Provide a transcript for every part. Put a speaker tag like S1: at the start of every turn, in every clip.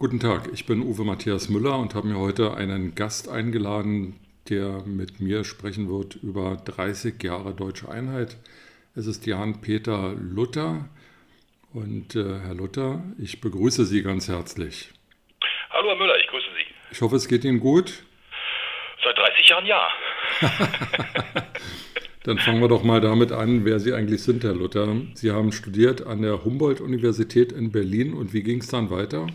S1: Guten Tag, ich bin Uwe Matthias Müller und habe mir heute einen Gast eingeladen, der mit mir sprechen wird über 30 Jahre deutsche Einheit. Es ist Jan-Peter Luther. Und äh, Herr Luther, ich begrüße Sie ganz herzlich.
S2: Hallo Herr Müller, ich grüße Sie.
S1: Ich hoffe, es geht Ihnen gut.
S2: Seit 30 Jahren ja.
S1: Dann fangen wir doch mal damit an, wer Sie eigentlich sind, Herr Luther. Sie haben studiert an der Humboldt-Universität in Berlin und wie ging es dann weiter?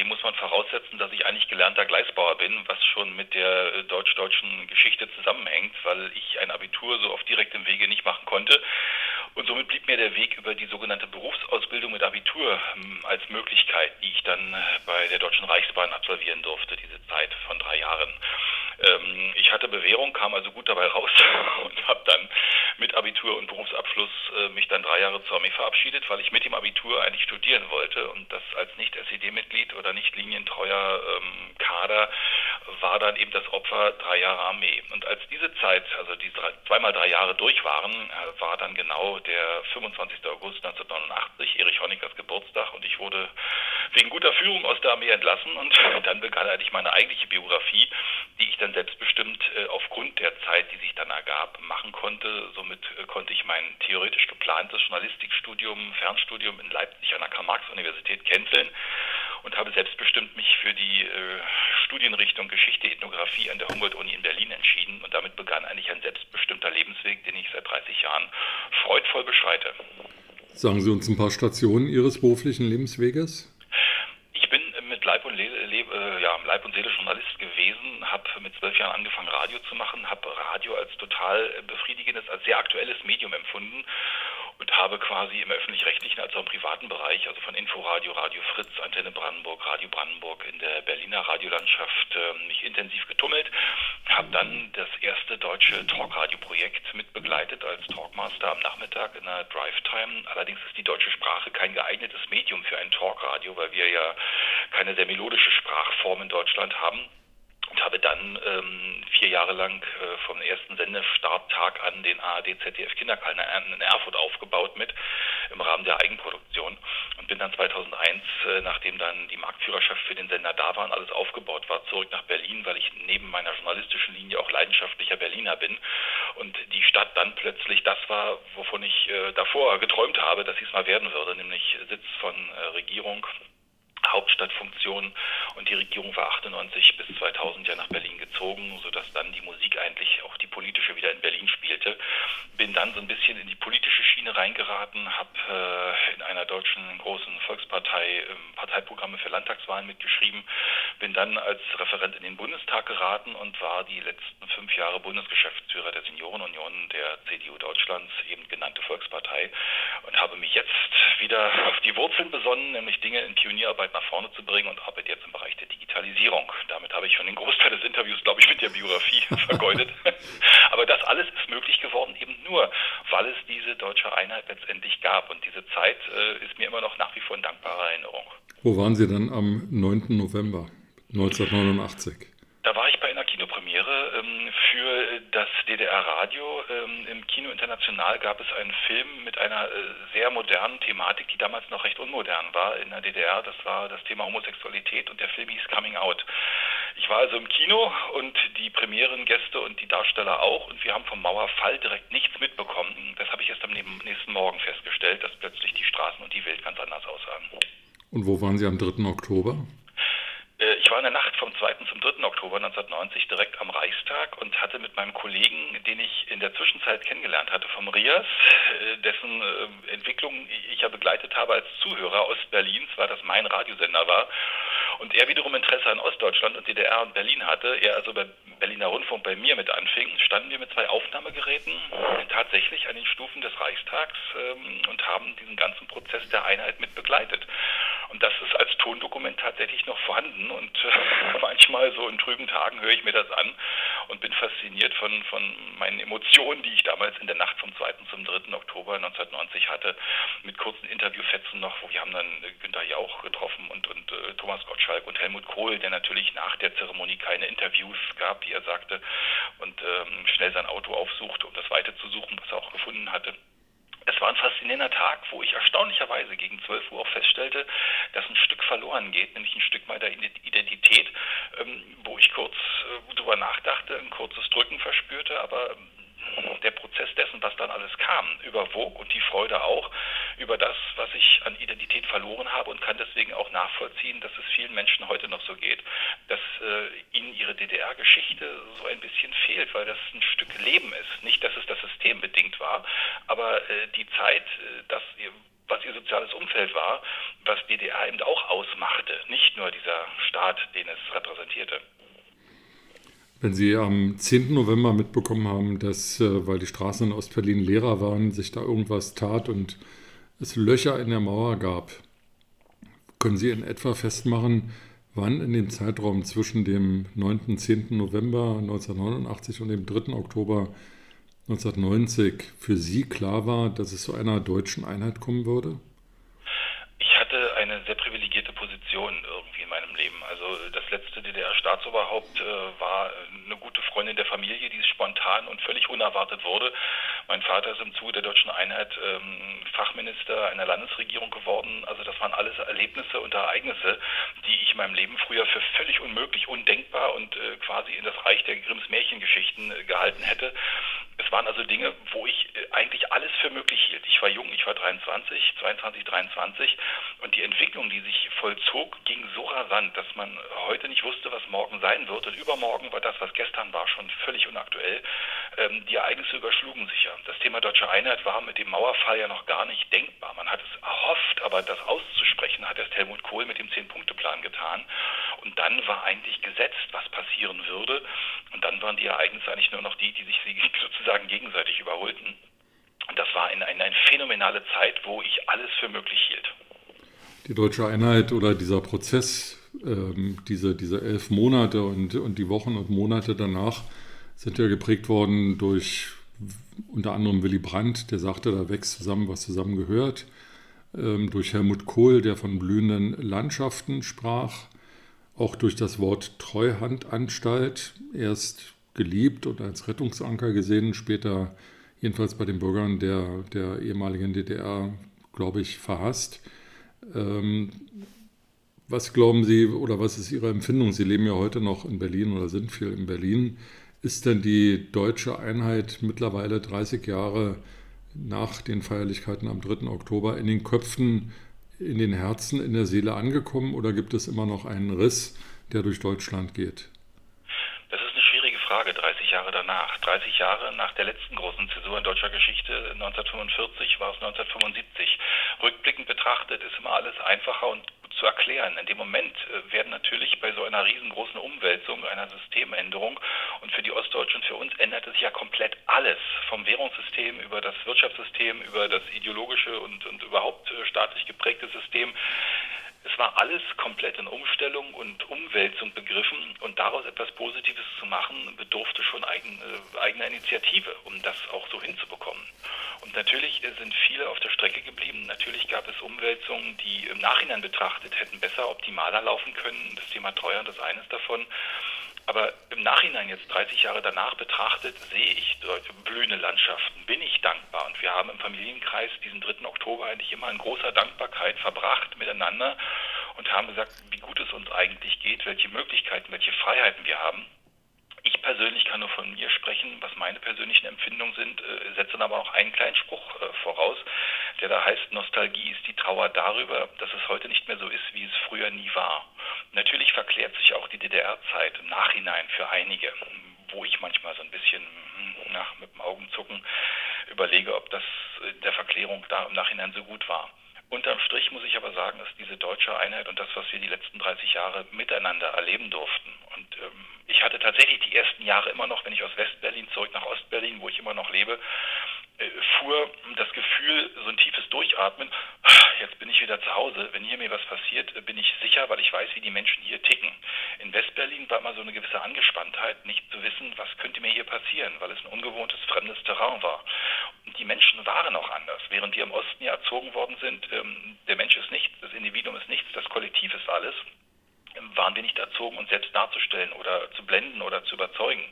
S2: Dem muss man voraussetzen, dass ich eigentlich gelernter Gleisbauer bin, was schon mit der äh, deutsch-deutschen Geschichte zusammenhängt, weil ich ein Abitur so auf direktem Wege nicht machen konnte. Und somit blieb mir der Weg über die sogenannte Berufsausbildung mit Abitur hm, als Möglichkeit, die ich dann äh, bei der Deutschen Reichsbahn absolvieren durfte, diese Zeit von drei Jahren. Ähm, ich hatte Bewährung, kam also gut dabei raus und habe dann mit Abitur und Berufsabschluss äh, mich dann drei Jahre zur Armee verabschiedet, weil ich mit dem Abitur eigentlich studieren wollte und das als Nicht-SED-Mitglied oder nicht linientreuer ähm, Kader war dann eben das Opfer drei Jahre Armee. Und als diese Zeit, also die drei, zweimal drei Jahre durch waren, äh, war dann genau der 25. August 1989, Erich Honeckers Geburtstag und ich wurde wegen guter Führung aus der Armee entlassen und dann begann eigentlich meine eigentliche Biografie, die ich dann selbstbestimmt äh, aufgrund der Zeit, die sich dann ergab, machen konnte. Somit äh, konnte ich mein theoretisch geplantes Journalistikstudium, Fernstudium in Leipzig an der Karl-Marx-Universität canceln und habe selbstbestimmt mich für die äh, Studienrichtung Geschichte Ethnographie an der Humboldt-Uni in Berlin entschieden und damit begann eigentlich ein selbstbestimmter Lebensweg, den ich seit 30 Jahren freudvoll beschreite.
S1: Sagen Sie uns ein paar Stationen Ihres beruflichen Lebensweges?
S2: Leib und, Le Le äh, ja, Leib und Seele Journalist gewesen, habe mit zwölf Jahren angefangen, Radio zu machen, habe Radio als total befriedigendes, als sehr aktuelles Medium empfunden und habe quasi im öffentlich-rechtlichen Bereich, also von Inforadio, Radio Fritz, Antenne Brandenburg, Radio Brandenburg in der Berliner Radiolandschaft äh, mich intensiv getummelt, habe dann das erste deutsche Talkradio-Projekt mit begleitet als Talkmaster am Nachmittag in der Drive-Time. Allerdings ist die deutsche Sprache kein geeignetes Medium für ein Talkradio, weil wir ja keine sehr melodische Sprachform in Deutschland haben und habe dann ähm, vier Jahre lang äh, vom ersten Sendestarttag an den ARD ZDF Kinderkalender in Erfurt aufgebaut mit im Rahmen der Eigenproduktion. Und bin dann 2001, äh, nachdem dann die Marktführerschaft für den Sender da war und alles aufgebaut war, zurück nach Berlin, weil ich neben meiner journalistischen Linie auch leidenschaftlicher Berliner bin. Und die Stadt dann plötzlich das war, wovon ich äh, davor geträumt habe, dass sie es mal werden würde, nämlich Sitz von äh, Regierung Hauptstadtfunktion und die Regierung war 98 bis 2000 ja nach Berlin gezogen, sodass dann die Musik eigentlich auch die politische wieder in Berlin spielte. Bin dann so ein bisschen in die politische Schiene reingeraten, habe äh, in einer deutschen großen Volkspartei äh, Parteiprogramme für Landtagswahlen mitgeschrieben, bin dann als Referent in den Bundestag geraten und war die letzten fünf Jahre Bundesgeschäftsführer der Seniorenunion der CDU Deutschlands, eben genannte Volkspartei, und habe mich jetzt wieder auf die Wurzeln besonnen, nämlich Dinge in Pionierarbeit nach vorne zu bringen und arbeite jetzt im Bereich der Digitalisierung. Damit habe ich schon den Großteil des Interviews, glaube ich, mit der Biografie vergeudet. Aber das alles ist möglich geworden eben nur, weil es diese deutsche Einheit letztendlich gab. Und diese Zeit äh, ist mir immer noch nach wie vor in dankbarer Erinnerung.
S1: Wo waren Sie dann am 9. November 1989?
S2: Da war ich bei einer Kinopremiere ähm, für das DDR-Radio. Ähm, Im Kino International gab es einen Film mit einer äh, sehr modernen Thematik, die damals noch recht unmodern war in der DDR. Das war das Thema Homosexualität und der Film hieß Coming Out. Ich war also im Kino und die Premierengäste und die Darsteller auch und wir haben vom Mauerfall direkt nichts mitbekommen. Das habe ich erst am nächsten Morgen festgestellt, dass plötzlich die Straßen und die Welt ganz anders aussahen.
S1: Und wo waren Sie am 3. Oktober?
S2: Äh, ich war in der Nacht vom 2. zum 3. Oktober 1990 direkt am Reichstag und hatte mit meinem Kollegen, den ich in der Zwischenzeit kennengelernt hatte, vom RIAS, äh, dessen äh, Entwicklung ich ja begleitet habe als Zuhörer Ostberlins, weil das mein Radiosender war, und er wiederum Interesse an Ostdeutschland und DDR und Berlin hatte, er also bei Berliner Rundfunk bei mir mit anfing, standen wir mit zwei Aufnahmegeräten tatsächlich an den Stufen des Reichstags ähm, und haben diesen ganzen Prozess der Einheit mit begleitet. Und das ist als Tondokument tatsächlich noch vorhanden und äh, manchmal so in trüben Tagen höre ich mir das an und bin fasziniert von, von meinen Emotionen, die ich damals in der Nacht vom 2. zum 3. Oktober 1990 hatte, mit kurzen Interviewfetzen noch, wo wir haben dann Günter Jauch getroffen und, und äh, Thomas Gottschalk und Helmut Kohl, der natürlich nach der Zeremonie keine Interviews gab, wie er sagte, und ähm, schnell sein Auto aufsuchte, um das weiterzusuchen, was er auch gefunden hatte. War ein faszinierender Tag, wo ich erstaunlicherweise gegen 12 Uhr auch feststellte, dass ein Stück verloren geht, nämlich ein Stück meiner Identität, ähm, wo ich kurz äh, drüber nachdachte, ein kurzes Drücken verspürte, aber der Prozess dessen, was dann alles kam, überwog und die Freude auch über das, was ich an Identität verloren habe und kann deswegen auch nachvollziehen, dass es vielen Menschen heute noch so geht, dass äh, ihnen ihre DDR-Geschichte so ein bisschen fehlt, weil das ein Stück Leben ist. Nicht, dass es das System bedingt war, aber äh, die Zeit, äh, dass was ihr soziales Umfeld war, was DDR eben auch ausmachte, nicht nur dieser Staat, den es repräsentierte.
S1: Wenn Sie am 10. November mitbekommen haben, dass, äh, weil die Straßen in Ostberlin leerer waren, sich da irgendwas tat und es Löcher in der Mauer gab, können Sie in etwa festmachen, wann in dem Zeitraum zwischen dem 9. und 10. November 1989 und dem 3. Oktober 1990 für Sie klar war, dass es zu einer deutschen Einheit kommen würde?
S2: Sehr privilegierte Position irgendwie in meinem Leben. Also das letzte DDR-Staatsoberhaupt äh, war eine gute Freundin der Familie, die spontan und völlig unerwartet wurde. Mein Vater ist im Zuge der deutschen Einheit ähm, Fachminister einer Landesregierung geworden. Also das waren alles Erlebnisse und Ereignisse, die ich in meinem Leben früher für völlig unmöglich, undenkbar und äh, quasi in das Reich der Grimms Märchengeschichten äh, gehalten hätte. Es waren also Dinge, wo ich äh, eigentlich alles für möglich hielt. Ich war jung, ich war 23, 22, 23 und die Entwicklung, die sich vollzog, ging so rasant, dass man heute nicht wusste, was morgen sein wird. Und übermorgen war das, was gestern war, schon völlig unaktuell. Ähm, die Ereignisse überschlugen sich ja. Das Thema deutsche Einheit war mit dem Mauerfall ja noch gar nicht denkbar. Man hat es erhofft, aber das auszusprechen hat erst Helmut Kohl mit dem Zehn-Punkte-Plan getan. Und dann war eigentlich gesetzt, was passieren würde. Und dann waren die Ereignisse eigentlich nur noch die, die sich sozusagen gegenseitig überholten. Und das war eine, eine, eine phänomenale Zeit, wo ich alles für möglich hielt.
S1: Die deutsche Einheit oder dieser Prozess, ähm, diese, diese elf Monate und, und die Wochen und Monate danach sind ja geprägt worden durch unter anderem Willy Brandt, der sagte, da wächst zusammen, was zusammengehört. Ähm, durch Helmut Kohl, der von blühenden Landschaften sprach. Auch durch das Wort Treuhandanstalt. Erst geliebt und als Rettungsanker gesehen, später jedenfalls bei den Bürgern der, der ehemaligen DDR, glaube ich, verhasst. Ähm, was glauben Sie oder was ist Ihre Empfindung? Sie leben ja heute noch in Berlin oder sind viel in Berlin. Ist denn die deutsche Einheit mittlerweile 30 Jahre nach den Feierlichkeiten am 3. Oktober in den Köpfen, in den Herzen, in der Seele angekommen oder gibt es immer noch einen Riss, der durch Deutschland geht?
S2: Das ist eine schwierige Frage, 30 Jahre danach. 30 Jahre nach der letzten großen Zäsur in deutscher Geschichte, 1945 war es 1975. Rückblickend betrachtet ist immer alles einfacher und zu erklären. In dem Moment äh, werden natürlich bei so einer riesengroßen Umwälzung, einer Systemänderung und für die Ostdeutschen, für uns änderte sich ja komplett alles, vom Währungssystem über das Wirtschaftssystem, über das ideologische und, und überhaupt äh, staatlich geprägte System. Es war alles komplett in Umstellung und Umwälzung begriffen und daraus etwas Positives zu machen, bedurfte schon eigen, äh, eigener Initiative, um das auch so hinzubekommen. Und natürlich sind viele auf der Strecke geblieben. Natürlich gab es Umwälzungen, die im Nachhinein betrachtet hätten besser, optimaler laufen können. Das Thema Treuhand ist eines davon. Aber im Nachhinein, jetzt 30 Jahre danach betrachtet, sehe ich solche blühende Landschaften, bin ich dankbar. Und wir haben im Familienkreis diesen 3. Oktober eigentlich immer in großer Dankbarkeit verbracht miteinander und haben gesagt, wie gut es uns eigentlich geht, welche Möglichkeiten, welche Freiheiten wir haben. Ich persönlich kann nur von mir sprechen, was meine persönlichen Empfindungen sind, äh, setze aber auch einen kleinen Spruch äh, voraus, der da heißt, Nostalgie ist die Trauer darüber, dass es heute nicht mehr so ist, wie es früher nie war. Natürlich verklärt sich auch die DDR-Zeit im Nachhinein für einige, wo ich manchmal so ein bisschen hm, nach, mit dem Augenzucken überlege, ob das in der Verklärung da im Nachhinein so gut war. Unterm Strich muss ich aber sagen, dass diese deutsche Einheit und das, was wir die letzten 30 Jahre miteinander erleben durften. Und ähm, ich hatte tatsächlich die ersten Jahre immer noch, wenn ich aus Westberlin zurück nach Ostberlin, wo ich immer noch lebe, äh, fuhr das Gefühl, so ein tiefes Durchatmen, jetzt bin ich wieder zu Hause, wenn hier mir was passiert, äh, bin ich sicher, weil ich weiß, wie die Menschen hier ticken. In Westberlin war immer so eine gewisse Angespanntheit, nicht zu wissen, was könnte mir hier passieren, weil es ein ungewohntes, fremdes Terrain war. Und die Menschen waren auch anders. Während wir im Osten ja erzogen worden sind, ähm, der Mensch ist nichts, das Individuum ist nichts, das Kollektiv ist alles, waren wir nicht erzogen, uns selbst darzustellen oder zu blenden oder zu überzeugen.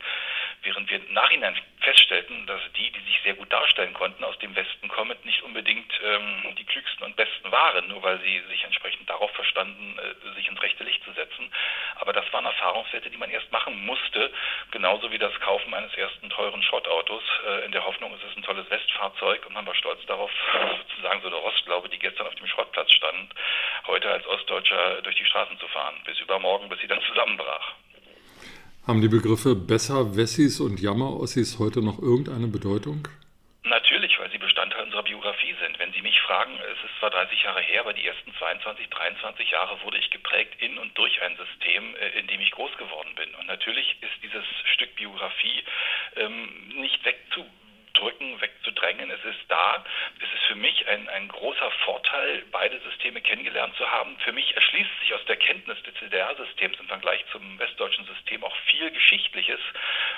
S2: Während wir im Nachhinein feststellten, dass die, die sich sehr gut darstellen konnten, aus dem Westen kommend, nicht unbedingt ähm, die klügsten und besten waren, nur weil sie sich entsprechend darauf verstanden, äh, sich ins rechte Licht zu setzen. Aber das waren Erfahrungswerte, die man erst machen musste, genauso wie das Kaufen eines ersten teuren Schrottautos, äh, in der Hoffnung, es ist ein tolles Westfahrzeug und man war stolz darauf, sozusagen so eine Rostlaube, die gestern auf dem Schrottplatz stand, heute als Ostdeutscher durch die Straßen zu fahren, bis übermorgen, bis sie dann zusammenbrach.
S1: Haben die Begriffe Besser Wessis und Jammer-Ossis heute noch irgendeine Bedeutung?
S2: Natürlich, weil sie Bestandteil unserer Biografie sind. Wenn Sie mich fragen, es ist zwar 30 Jahre her, aber die ersten 22, 23 Jahre wurde ich geprägt in und durch ein System, äh, in dem ich groß geworden bin. Und natürlich ist dieses Stück Biografie ähm, nicht wegzu wegzudrücken, wegzudrängen. Es ist da. Es ist für mich ein, ein großer Vorteil, beide Systeme kennengelernt zu haben. Für mich erschließt sich aus der Kenntnis des DDR-Systems im Vergleich zum westdeutschen System auch viel Geschichtliches,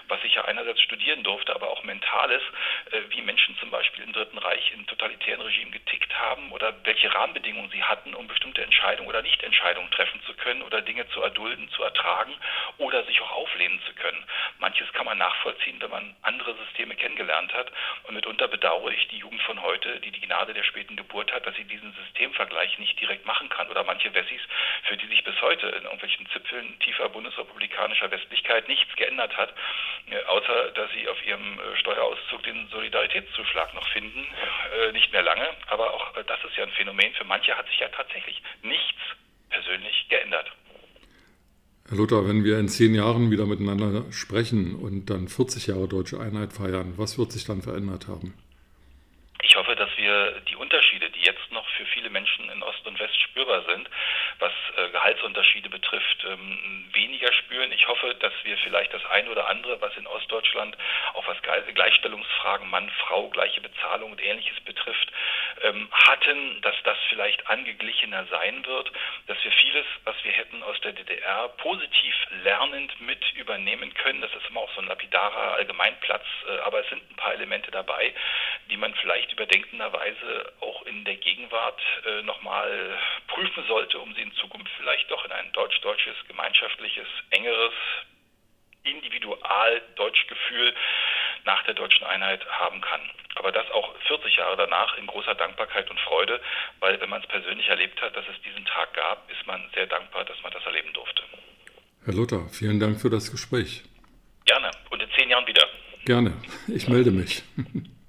S2: was ich ja einerseits studieren durfte, aber auch Mentales, äh, wie Menschen zum Beispiel im Dritten Reich in totalitären Regimen getickt haben oder welche Rahmenbedingungen sie hatten, um bestimmte Entscheidungen oder Nichtentscheidungen treffen zu können oder Dinge zu erdulden, zu ertragen oder sich auch auflehnen zu können. Manches kann man nachvollziehen, wenn man andere Systeme kennengelernt hat. Und mitunter bedauere ich die Jugend von heute, die die Gnade der späten Geburt hat, dass sie diesen Systemvergleich nicht direkt machen kann. Oder manche Wessis, für die sich bis heute in irgendwelchen Zipfeln tiefer bundesrepublikanischer Westlichkeit nichts geändert hat, äh, außer dass sie auf ihrem äh, Steuerauszug den Solidaritätszuschlag noch finden. Äh, nicht mehr lange, aber auch das ist ja ein Phänomen. Für manche hat sich ja tatsächlich nichts persönlich geändert.
S1: Herr Luther, wenn wir in zehn Jahren wieder miteinander sprechen und dann 40 Jahre deutsche Einheit feiern, was wird sich dann verändert haben?
S2: Ich hoffe, dass wir die Unterschiede, die jetzt noch für viele Menschen in Ost und West spürbar sind, was äh, Gehaltsunterschiede betrifft, ähm, weniger spüren. Ich hoffe, dass wir vielleicht das eine oder andere, was in Ostdeutschland auch was Gleichstellungsfragen Mann, Frau, gleiche Bezahlung und ähnliches betrifft, ähm, hatten, dass das vielleicht angeglichener sein wird, dass wir vieles, was wir hätten aus der DDR positiv lernend mit übernehmen können. Das ist immer auch so ein lapidarer Allgemeinplatz, äh, aber es sind ein paar Elemente dabei, die man vielleicht überdenkenderweise auch in der Gegenwart äh, nochmal prüfen sollte, um sie in Zukunft vielleicht doch in ein deutsch-deutsches, gemeinschaftliches, engeres Individual-Deutschgefühl nach der deutschen Einheit haben kann. Aber das auch 40 Jahre danach in großer Dankbarkeit und Freude, weil wenn man es persönlich erlebt hat, dass es diesen Tag gab, ist man sehr dankbar, dass man das erleben durfte.
S1: Herr Luther, vielen Dank für das Gespräch.
S2: Gerne und in zehn Jahren wieder.
S1: Gerne, ich melde mich.